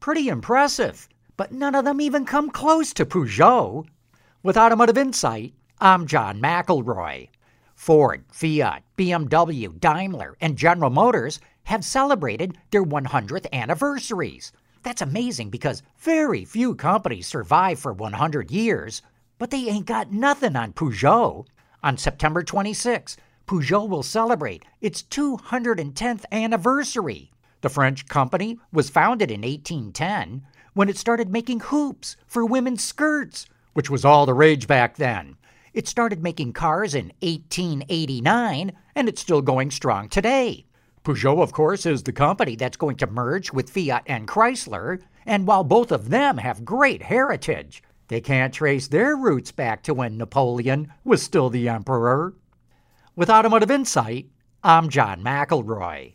Pretty impressive, but none of them even come close to Peugeot. With Automotive Insight, I'm John McElroy. Ford, Fiat, BMW, Daimler, and General Motors have celebrated their 100th anniversaries. That's amazing because very few companies survive for 100 years, but they ain't got nothing on Peugeot. On September 26, Peugeot will celebrate its 210th anniversary. The French company was founded in 1810 when it started making hoops for women's skirts, which was all the rage back then. It started making cars in 1889, and it's still going strong today. Peugeot, of course, is the company that's going to merge with Fiat and Chrysler, and while both of them have great heritage, they can't trace their roots back to when Napoleon was still the emperor. With Automotive Insight, I'm John McElroy.